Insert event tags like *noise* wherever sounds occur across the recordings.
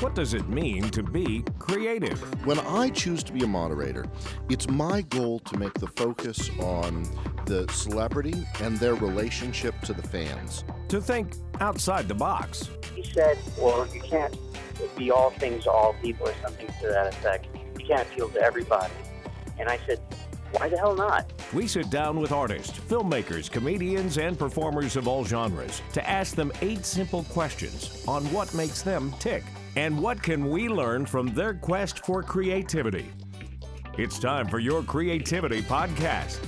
What does it mean to be creative? When I choose to be a moderator, it's my goal to make the focus on the celebrity and their relationship to the fans. To think outside the box. He said, well, you can't be all things to all people or something to that effect. You can't appeal to everybody. And I said, why the hell not? We sit down with artists, filmmakers, comedians, and performers of all genres to ask them eight simple questions on what makes them tick and what can we learn from their quest for creativity. It's time for your Creativity Podcast.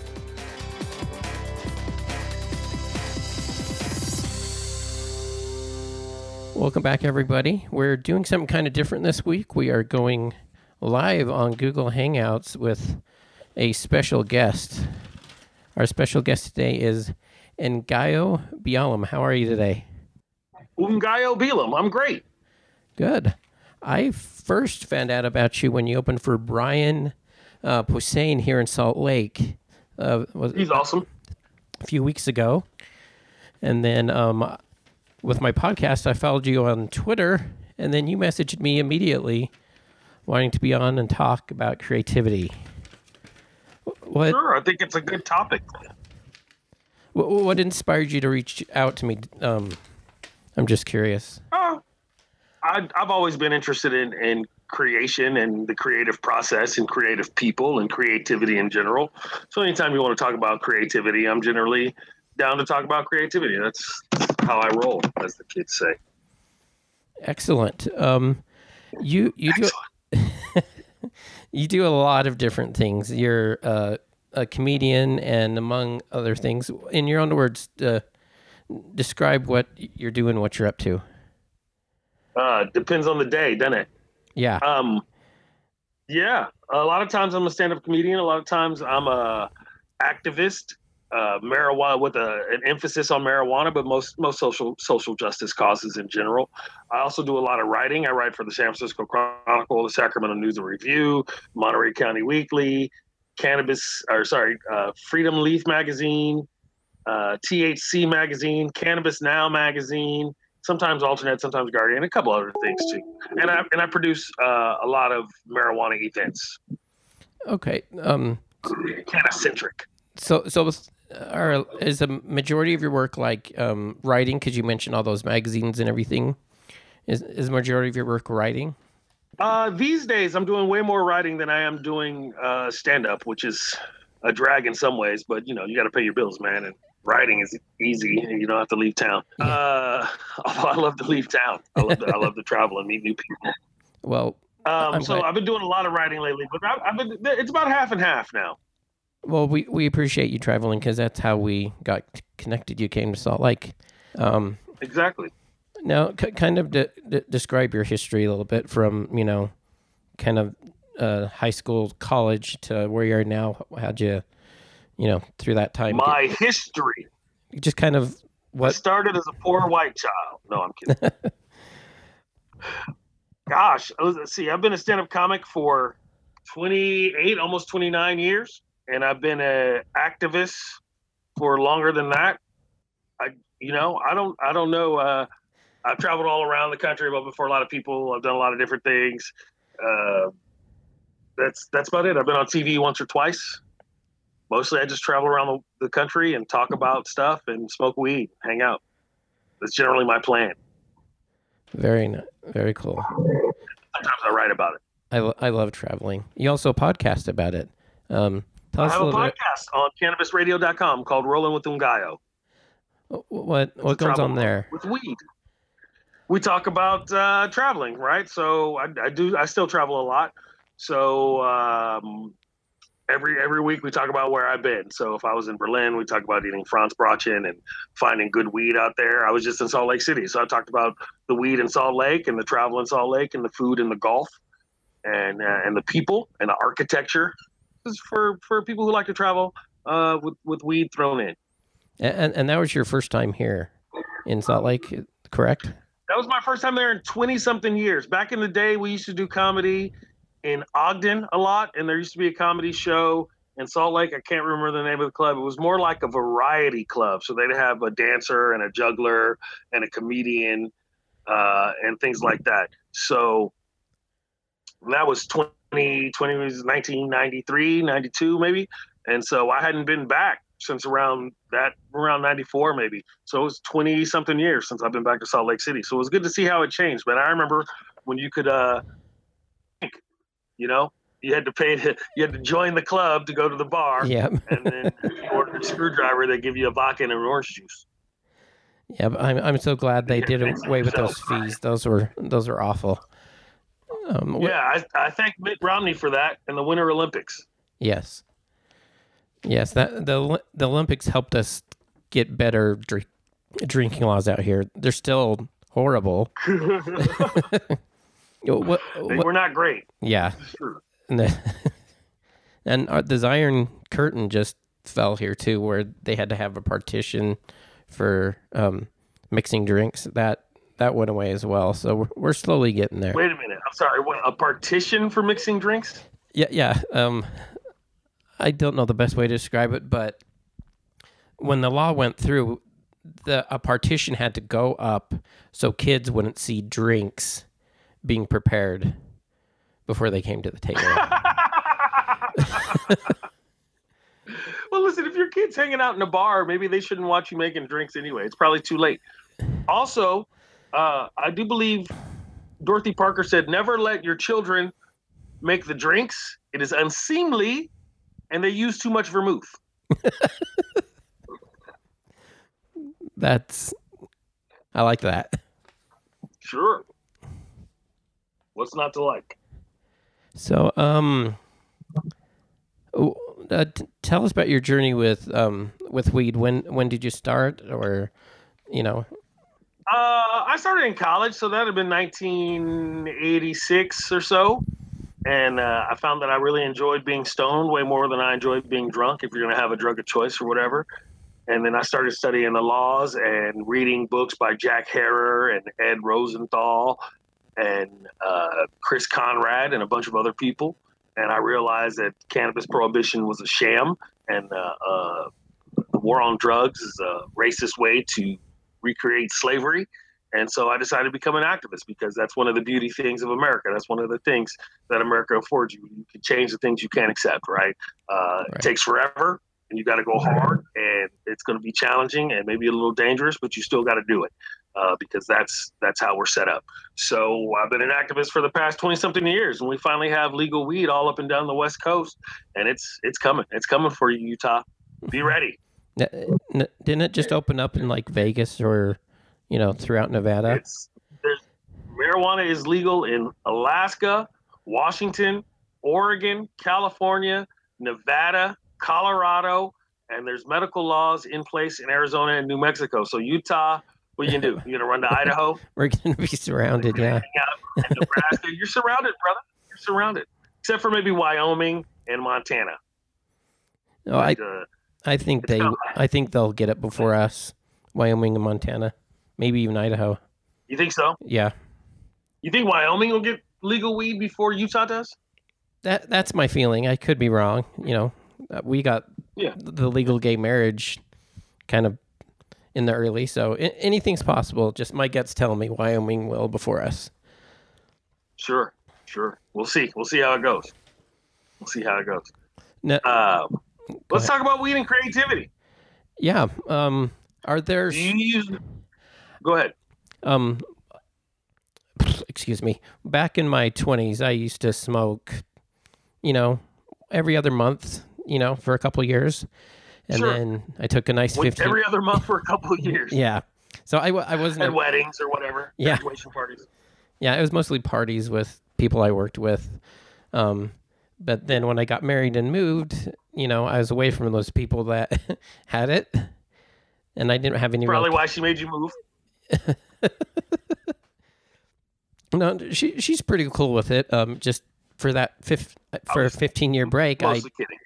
Welcome back, everybody. We're doing something kind of different this week. We are going live on Google Hangouts with a special guest. Our special guest today is Ngaio Bealum. How are you today? Ngaio Bealum. I'm great. Good. I first found out about you when you opened for Brian uh, Posehn here in Salt Lake. Uh, was He's awesome. A few weeks ago. And then um, with my podcast, I followed you on Twitter, and then you messaged me immediately wanting to be on and talk about creativity. What? Sure, I think it's a good topic. What, what inspired you to reach out to me? Um, I'm just curious. I, I've always been interested in, in creation and the creative process and creative people and creativity in general. So anytime you want to talk about creativity, I'm generally down to talk about creativity. That's how I roll, as the kids say. Excellent. Um, you you Excellent. do *laughs* you do a lot of different things. You're uh, a comedian, and among other things, in your own words, uh, describe what you're doing, what you're up to. Uh, depends on the day, doesn't it? Yeah. Um, yeah. A lot of times I'm a stand-up comedian. A lot of times I'm a activist uh, marijuana with a, an emphasis on marijuana, but most most social social justice causes in general. I also do a lot of writing. I write for the San Francisco Chronicle, the Sacramento News and Review, Monterey County Weekly, Cannabis or sorry, uh, Freedom Leaf magazine, uh, THC magazine, Cannabis Now magazine. Sometimes alternate, sometimes Guardian, a couple other things too. And I and I produce uh, a lot of marijuana events. Okay. Um, kind of centric. So so are is a majority of your work like um, writing? Because you mentioned all those magazines and everything. Is is majority of your work writing? Uh, these days, I'm doing way more writing than I am doing uh, stand up, which is a drag in some ways. But you know, you got to pay your bills, man. And writing is easy, and you don't have to leave town. Uh, *laughs* I love to leave town. I love to, I love to travel and meet new people. Well, um, so glad. I've been doing a lot of writing lately, but I, I've been. It's about half and half now. Well, we, we appreciate you traveling because that's how we got connected. You came to Salt Lake. Um, exactly. Now, c- kind of de- de- describe your history a little bit from, you know, kind of uh, high school, college to where you are now. How'd you, you know, through that time? My get, history. Just kind of what. I started as a poor white child. No, I'm kidding. *laughs* Gosh, let's see. I've been a stand up comic for 28, almost 29 years and I've been an activist for longer than that. I, you know, I don't, I don't know. Uh, I've traveled all around the country, but before a lot of people, I've done a lot of different things. Uh, that's that's about it. I've been on TV once or twice. Mostly, I just travel around the, the country and talk about stuff and smoke weed, hang out. That's generally my plan. Very, nice. very cool. Sometimes I write about it. I, I love traveling. You also podcast about it. Um, Tell I have a, a podcast bit. on cannabisradio.com called Rolling with Ngaio. What what goes on there? With weed. We talk about uh, traveling, right? So I, I, do. I still travel a lot. So um, every every week we talk about where I've been. So if I was in Berlin, we talk about eating Franz Braten and finding good weed out there. I was just in Salt Lake City, so I talked about the weed in Salt Lake and the travel in Salt Lake and the food in the Gulf and uh, and the people and the architecture is for for people who like to travel uh, with with weed thrown in. And and that was your first time here in Salt Lake, correct? That was my first time there in twenty something years. Back in the day, we used to do comedy in Ogden a lot, and there used to be a comedy show in Salt Lake. I can't remember the name of the club. It was more like a variety club, so they'd have a dancer and a juggler and a comedian. uh, and things like that. So that was 20, 20 was 1993, 92 maybe. And so I hadn't been back since around that around 94 maybe so it was 20 something years since i've been back to salt lake city so it was good to see how it changed but i remember when you could uh you know you had to pay to, you had to join the club to go to the bar Yeah. and then you ordered a screwdriver they give you a vodka and an orange juice Yeah, but I'm I'm so glad they did away with those fees. Those were those were awful. Um, wh- yeah I, I thank mitt romney for that and the winter olympics Yes. Yes, that the the Olympics helped us get better drink, drinking laws out here. They're still horrible. *laughs* *laughs* What, what, they were not great yeah, and, the, *laughs* and uh, the Iron Curtain just fell here too, where they had to have a partition for um, mixing drinks. That that went away as well. So we're, we're slowly getting there. wait a minute i'm sorry what a partition for mixing drinks Yeah, yeah. Um, I don't know the best way to describe it, but when the law went through, the a partition had to go up so kids wouldn't see drinks being prepared before they came to the table. *laughs* Well, listen, if your kid's hanging out in a bar, maybe they shouldn't watch you making drinks anyway. It's probably too late. Also, uh, I do believe Dorothy Parker said, never let your children make the drinks. It is unseemly, and they use too much vermouth. *laughs* That's I like that. Sure. What's not to like? So, um, uh, t- tell us about your journey with um with weed. When when did you start, or you know? Uh, I started in college, so that had been 1986 or so. And uh, I found that I really enjoyed being stoned way more than I enjoyed being drunk, if you're going to have a drug of choice or whatever. And then I started studying the laws and reading books by Jack Herer and Ed Rosenthal and uh, Chris Conrad and a bunch of other people. And I realized that cannabis prohibition was a sham and uh, uh, the war on drugs is a racist way to recreate slavery. And so I decided to become an activist because that's one of the beauty things of America. That's one of the things that America affords you. You can change the things you can't accept, right? Uh, It takes forever and you got to go hard and it's going to be challenging and maybe a little dangerous, but you still got to do it uh, because that's that's how we're set up. So I've been an activist for the past 20 something years and we finally have legal weed all up and down the West Coast and it's it's coming. It's coming for you, Utah. Be *laughs* ready. Didn't it just open up in like Vegas or you know throughout Nevada? Marijuana is legal in Alaska, Washington, Oregon, California, Nevada, Colorado, and there's medical laws in place in Arizona and New Mexico. So Utah, what are you gonna do? You gonna run to *laughs* Idaho, We're gonna be surrounded. Yeah. Nebraska? *laughs* You're surrounded, brother. You're surrounded, except for maybe Wyoming and Montana. Oh, I uh, I think they coming. I think they'll get it before us. Wyoming and Montana, maybe even Idaho. you think so? Yeah. You think Wyoming will get legal weed before Utah does? That that's my feeling. I could be wrong. You know, Uh, we got Yeah. the legal gay marriage kind of in the early, so a- anything's possible. Just my gut's telling me Wyoming will before us. Sure, sure. We'll see. We'll see how it goes. We'll see how it goes. No, Uh, let's ahead. talk about weed and creativity. yeah. Um, are there use? Go ahead. um excuse me back in my 20s i used to smoke you know every other month you know for a couple of years and Sure. then i took a nice With 15 every other month for a couple of years. *laughs* yeah so i, I wasn't At weddings or whatever. *laughs* Yeah. Graduation parties. yeah it was mostly parties with people i worked with um but then when i got married and moved you know i was away from those people that *laughs* had it and i didn't have any Probably why she made you move. No, she she's pretty cool with it. Um, just for that fifth for a fifteen year break, I kidding.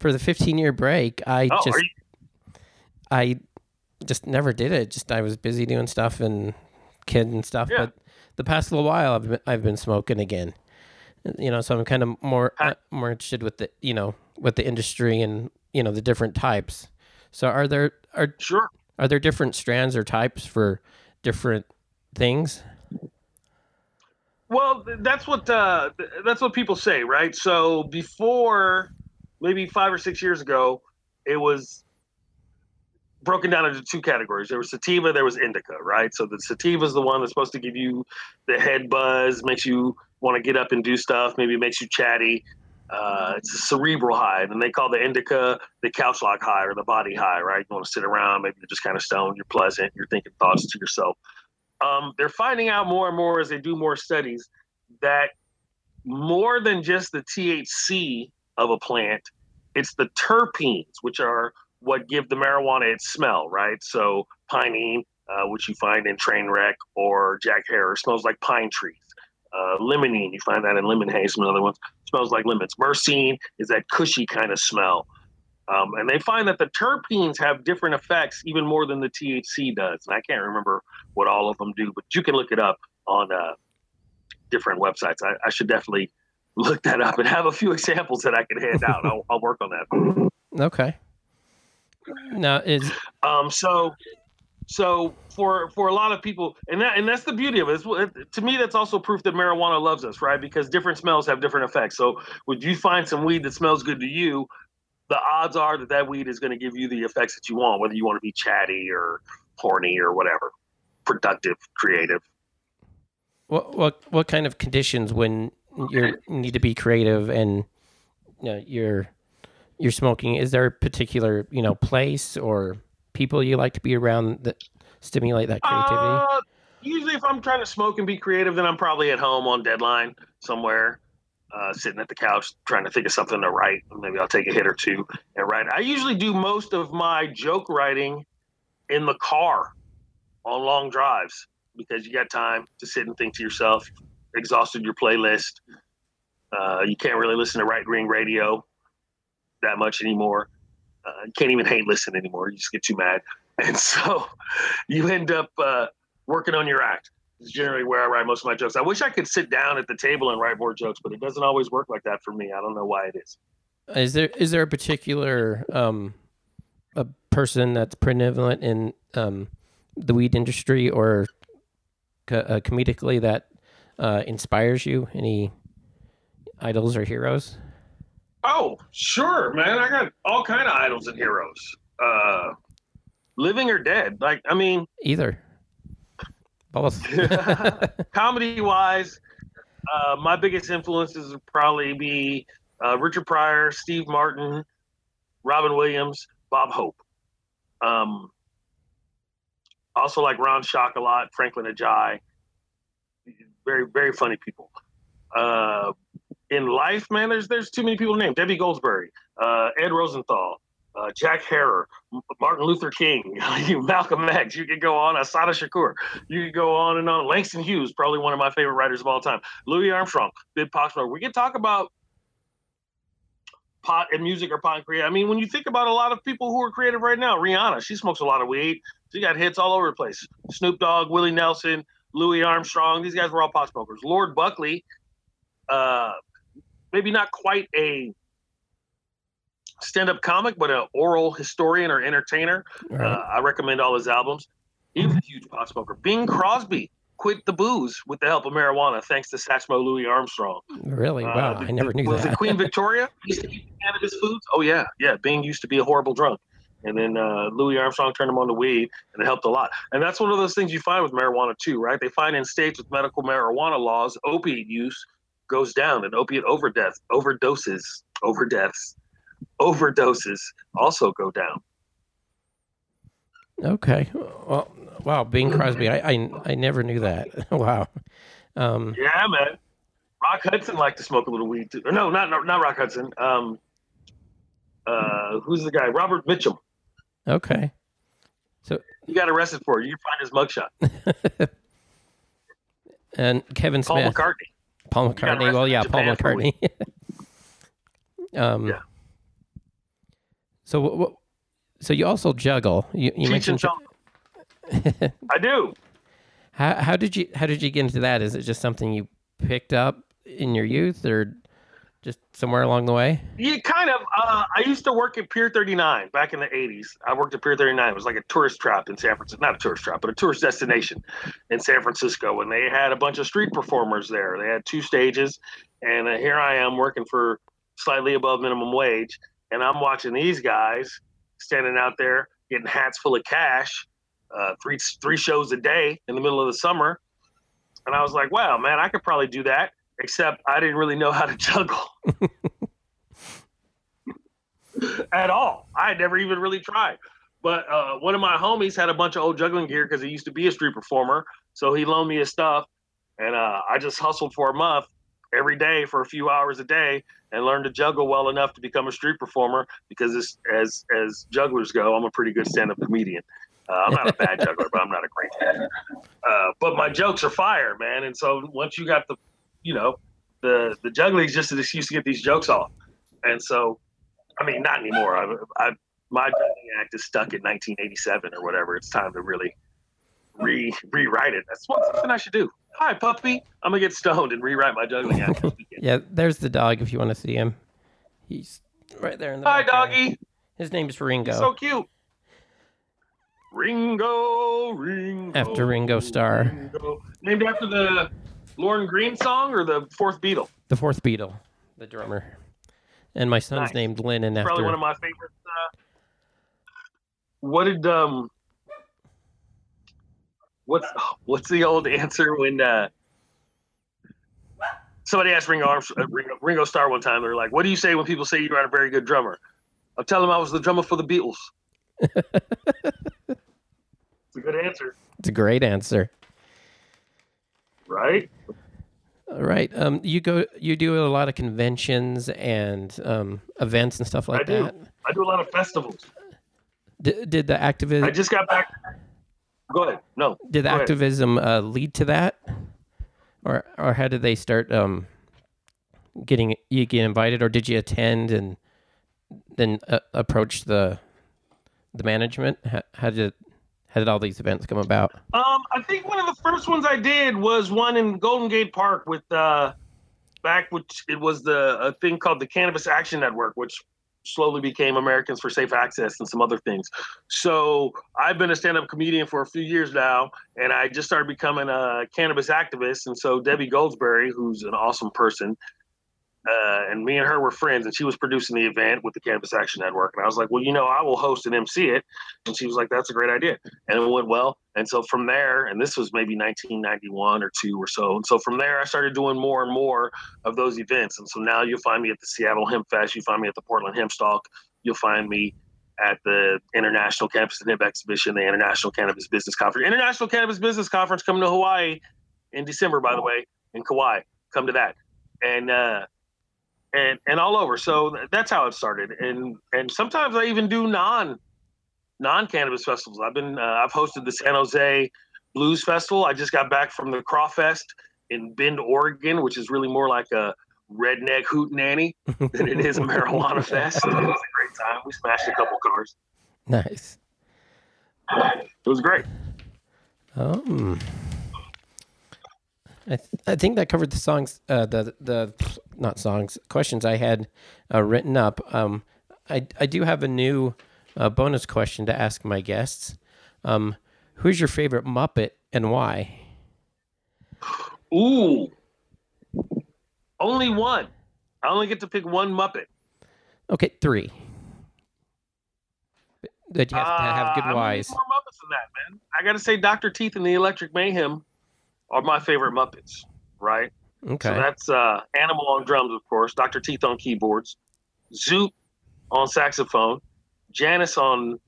For the fifteen year break, I Oh, just? I just never did it. Just I was busy doing stuff and kid and stuff. Yeah. But the past little while, I've been, I've been smoking again. You know, so I'm kind of more uh, more interested with the you know with the industry and you know the different types. So are there are Sure. are there different strands or types for different things? Well, that's what uh, that's what people say, right? So before, maybe five or six years ago, it was broken down into two categories. There was sativa, there was indica, right? So the sativa is the one that's supposed to give you the head buzz, makes you want to get up and do stuff, maybe makes you chatty. Uh, it's a cerebral high, and they call the indica the couch lock high or the body high, right? You want to sit around, maybe you're just kind of stoned, you're pleasant, you're thinking thoughts to yourself. Um, they're finding out more and more as they do more studies that more than just the THC of a plant, it's the terpenes, which are what give the marijuana its smell, right? So pinene, uh, which you find in Trainwreck or Jack Herer, smells like pine trees. Uh, limonene, you find that in lemon haze, some other ones, smells like lemons. Myrcene is that cushy kind of smell. Um, and they find that the terpenes have different effects even more than the THC does. And I can't remember what all of them do, but you can look it up on uh, different websites. I, I, should definitely look that up and have a few examples that I can hand out. I'll, I'll work on that. Okay. Now is um so so for for a lot of people and that and that's the beauty of it. It's, to me that's also proof that marijuana loves us right because different smells have different effects so would you find some weed that smells good to you the odds are that that weed is going to give you the effects that you want whether you want to be chatty or horny or whatever productive creative what what what kind of conditions when you need to be creative and you know, you're you're smoking, is there a particular you know place or people you like to be around that stimulate that creativity? Uh, usually, if I'm trying to smoke and be creative, then I'm probably at home on deadline somewhere, uh, sitting at the couch trying to think of something to write. Maybe I'll take a hit or two and write. I usually do most of my joke writing in the car on long drives because you got time to sit and think to yourself. Exhausted your playlist. Uh, you can't really listen to right wing radio that much anymore. Uh, you can't even hate listen anymore. You just get too mad, *laughs* and so you end up uh, working on your act. Is generally where I write most of my jokes. I wish I could sit down at the table and write more jokes, but it doesn't always work like that for me. I don't know why it is. Is there is there a particular um, a person that's prevalent in um, the weed industry or co- uh, comedically that uh, inspires you? Any idols or heroes? Oh, sure, man. I got all kind of idols and heroes. Uh, living or dead. Like, I mean, either. Both. *laughs* *laughs* Comedy wise, uh, my biggest influences would probably be uh, Richard Pryor, Steve Martin, Robin Williams, Bob Hope. Um, also like Ron Shock a lot, Franklin Ajaye. Very, very funny people. Uh, in life, man, there's there's too many people named Debbie Goldsberry, uh, Ed Rosenthal, uh, Jack Herer, Martin Luther King, *laughs* Malcolm X. You could go on. Assata Shakur. You could go on and on. Langston Hughes, probably one of my favorite writers of all time. Louis Armstrong, Big Pot We can talk about pot and music or pot and create. I mean, when you think about a lot of people who are creative right now, Rihanna, she smokes a lot of weed. She got hits all over the place. Snoop Dogg, Willie Nelson, Louis Armstrong. These guys were all pot smokers. Lord Buckley. Uh, maybe not quite a stand-up comic, but an oral historian or entertainer. Right. Uh, I recommend all his albums. He was a huge pot smoker. Bing Crosby quit the booze with the help of marijuana, thanks to Satchmo Louis Armstrong. Really? Uh, wow, uh, I never knew was that. Was it Queen Victoria *laughs* used to eat cannabis foods? Oh yeah, yeah. Bing used to be a horrible drunk, and then uh, Louis Armstrong turned him on to weed, and it helped a lot. And that's one of those things you find with marijuana too, right? They find in states with medical marijuana laws, opiate use goes down and opiate overdose, overdoses, overdeaths, overdoses also go down. Okay. Well, wow, Bing Crosby. I, I, I never knew that. *laughs* wow. Um, yeah, man. Rock Hudson liked to smoke a little weed too. Or no, not not, not Rock Hudson. Um, uh, who's the guy? Robert Mitchum. Okay. So you got arrested for it. You find his mugshot. *laughs* and Kevin Paul Smith. McCartney. Paul McCartney. Well, yeah, Paul McCartney. *laughs* um, yeah. So what? So you also juggle. You, you mentioned. *laughs* I do. How how did you how did you get into that? Is it just something you picked up in your youth, or just somewhere along the way? Yeah, kind of. Uh, I used to work at Pier 39 back in the 80s. I worked at Pier 39. It was like a tourist trap in San Francisco. Not a tourist trap, but a tourist destination in San Francisco. And they had a bunch of street performers there. They had two stages. And uh, here I am working for slightly above minimum wage. And I'm watching these guys standing out there getting hats full of cash, uh, three, three shows a day in the middle of the summer. And I was like, wow, man, I could probably do that. Except I didn't really know how to *laughs* juggle. At all. I had never even really tried. But uh, one of my homies had a bunch of old juggling gear because he used to be a street performer. So he loaned me his stuff, and uh, I just hustled for a month every day for a few hours a day and learned to juggle well enough to become a street performer. Because this, as as jugglers go, I'm a pretty good stand-up comedian. Uh, I'm not a bad *laughs* juggler, but I'm not a great juggler. Uh, but my jokes are fire, man. And so once you got the, you know, the the juggling is just an excuse to get these jokes off. And so I mean, not anymore. I, I my juggling act is stuck in 1987 or whatever. It's time to really re rewrite it. That's something I should do. Hi, puppy. I'm gonna get stoned and rewrite my juggling act. *laughs* yeah, there's the dog. If you want to see him, he's right there in the. Hi, doggy. His name is Ringo. He's so cute. Ringo, Ringo. After Ringo Starr. Ringo. Named after the Lorne Greene song or the fourth Beatle? The fourth Beatle, the drummer. And my son's nice. named Lennon after. Probably one of my favorites. Uh, what did um? What's *laughs* what's the old answer when uh? Somebody asked Ringo, uh, Ringo, Ringo Starr one time. They're like, "What do you say when people say you're not a very good drummer?" I'll tell them I was the drummer for the Beatles. *laughs* it's a good answer. It's a great answer. Right. Right. Um, you go. You do a lot of conventions and um, events and stuff like I do. that. I do a lot of festivals. Did, did the activism? I just got back. Go ahead. No. Did the activism uh, lead to that, or or how did they start um, getting you get invited, or did you attend and then uh, approach the the management? How, how did how did all these events come about? Um, I think one of the first ones I did was one in Golden Gate Park with uh, back which it was the a thing called the Cannabis Action Network, which slowly became Americans for Safe Access and some other things. So I've been a stand-up comedian for a few years now, and I just started becoming a cannabis activist. And so Debbie Goldsberry, who's an awesome person, uh, and me and her were friends, and she was producing the event with the Cannabis Action Network. And I was like, well, you know, I will host and MC it. And she was like, that's a great idea. And it went well. And so from there, and this was maybe 1991 or two or so. And so from there, I started doing more and more of those events. And so now you'll find me at the Seattle Hemp Fest, you find me at the Portland Hemp Stalk, you'll find me at the International Campus and Hemp Exhibition, the International Cannabis Business Conference. International Cannabis Business Conference coming to Hawaii in December, by the way, in Kauai. Come to that. And uh, and and all over. So that's how it started. And and sometimes I even do non non cannabis festivals. I've been uh, I've hosted the San Jose Blues Festival. I just got back from the Crawfest in Bend, Oregon, which is really more like a redneck hootenanny than it is a marijuana *laughs* fest. It was a great time. We smashed a couple cars. Nice. It was great. Um. I, th- I think that covered the songs, uh, the the not songs questions I had uh, written up. Um, I I do have a new uh, bonus question to ask my guests. Um, who's your favorite Muppet and why? Ooh, only one. I only get to pick one Muppet. Okay, three. That you have to have good uh, wise. More Muppets than that, man. I got to say, Doctor Teeth and the Electric Mayhem are my favorite Muppets, right? Okay. So that's uh, Animal on drums, of course, Dr. Teeth on keyboards, Zoot on saxophone, Janice on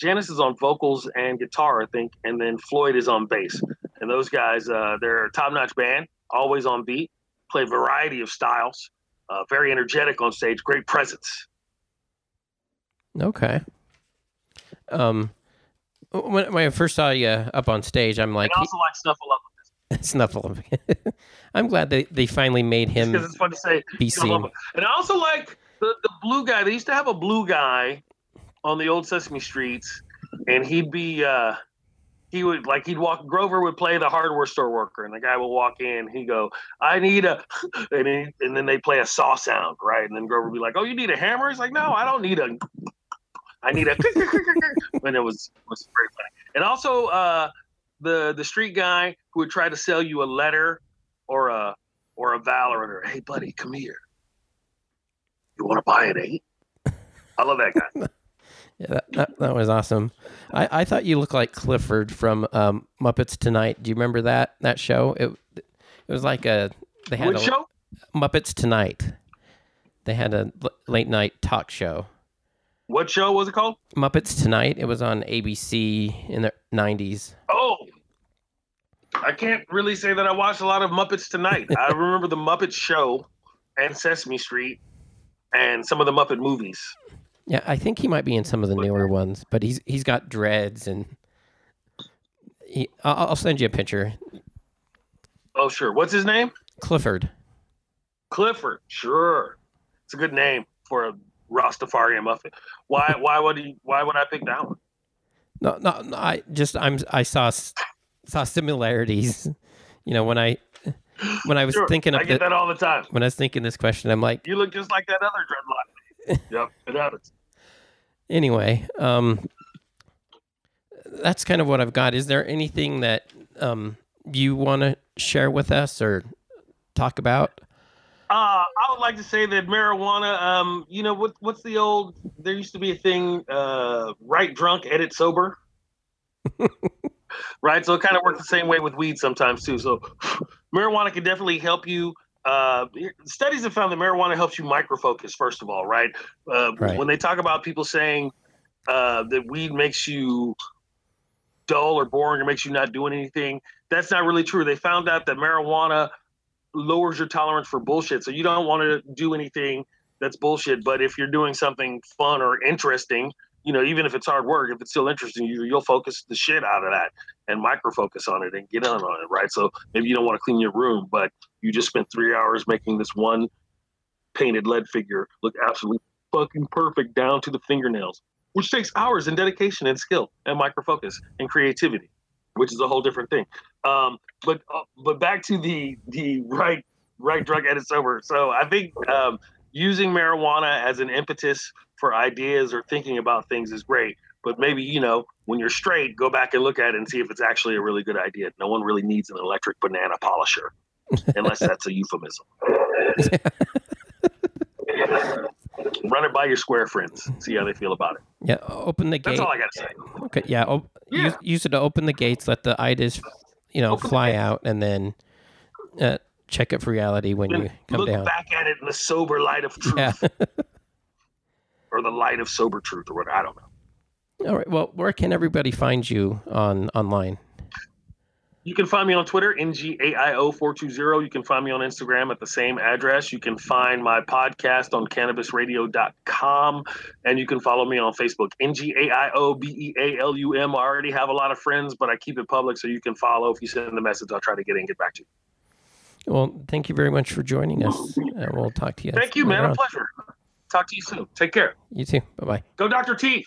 Janice is on vocals and guitar, I think, and then Floyd is on bass. And those guys, uh, they're a top-notch band, always on beat, play a variety of styles, uh, very energetic on stage, great presence. Okay. Um, when, when I first saw you up on stage, I'm like, and I also like Snuffleupagus. Snuffle. *laughs* I'm glad they, they finally made him. Because it's fun to say. Be seen. And I also like the, the blue guy. They used to have a blue guy on the old Sesame Streets, and he'd be uh, he would like he'd walk Grover would play the hardware store worker and the guy would walk in he go I need a *laughs* and, he, and then they play a saw sound right and then Grover would be like oh you need a hammer he's like no I don't need a I need a *laughs* and it was was very funny and also uh the the street guy who would try to sell you a letter or a or a Valorant hey buddy come here you want to buy an eight I love that guy *laughs* Yeah, that, that, that was awesome. I, I thought you looked like Clifford from um, Muppets Tonight. Do you remember that that show? It it was like a they had What a show? Muppets Tonight. They had a l- late night talk show. What show was it called? Muppets Tonight. It was on ABC in the '90s. Oh, I can't really say that I watched a lot of Muppets tonight. I *laughs* remember the Muppet Show and Sesame Street and some of the Muppet movies. Yeah, I think he might be in some of the newer ones, but he's he's got dreads and he, I'll, I'll send you a picture. Oh, sure. What's his name? Clifford. Clifford. Sure. It's a good name for a Rastafarian muffin. Why? Why would he? Why would I pick that one? No, no, no I just I'm I saw saw similarities. You know, when I when I was Sure. thinking I of get the, that all the time. when I was thinking this question, I'm like, You look just like that other dreadlock. *laughs* yep, it happens. anyway, um, that's kind of what I've got. Is there anything that um you want to share with us or talk about? Uh, I would like to say that marijuana. Um, you know what? What's the old? There used to be a thing. Uh, right drunk, edit sober. *laughs* right. So it kind of works the same way with weed sometimes too. So *sighs* marijuana can definitely help you. Uh, studies have found that marijuana helps you microfocus. First of all, right? Uh, Right. When they talk about people saying uh, that weed makes you dull or boring or makes you not doing anything, that's not really true. They found out that marijuana lowers your tolerance for bullshit. So you don't want to do anything that's bullshit. But if you're doing something fun or interesting, you know, even if it's hard work, if it's still interesting, you, you'll focus the shit out of that and micro focus on it and get in on it, right? So maybe you don't want to clean your room, but you just spent three hours making this one painted lead figure look absolutely fucking perfect down to the fingernails, which takes hours and dedication and skill and micro focus and creativity, which is a whole different thing. Um, but uh, but back to the the right right drug edit sober. So I think um, using marijuana as an impetus for ideas or thinking about things is great. But maybe you know when you're straight, go back and look at it and see if it's actually a really good idea. No one really needs an electric banana polisher, *laughs* unless that's a euphemism. *laughs* Run it by your square friends. See how they feel about it. Yeah, open the gates. That's all I gotta say. Okay, yeah, op- Yeah. Use, use it to open the gates, let the itis, you know, Open fly out, and then uh, check it for reality when you come look down. back at it in the sober light of truth, Yeah. *laughs* or the light of sober truth, or what I don't know. All right. Well, where can everybody find you on online? You can find me on Twitter, NGAIO420. You can find me on Instagram at the same address. You can find my podcast on cannabisradio.com. And you can follow me on Facebook, NGAIOBEALUM. I already have a lot of friends, but I keep it public so you can follow. If you send a message, I'll try to get in and get back to you. Well, thank you very much for joining us. And we'll talk to you. Thank you, man. A pleasure. Talk to you soon. Take care. You too. Bye bye. Go, Dr. T.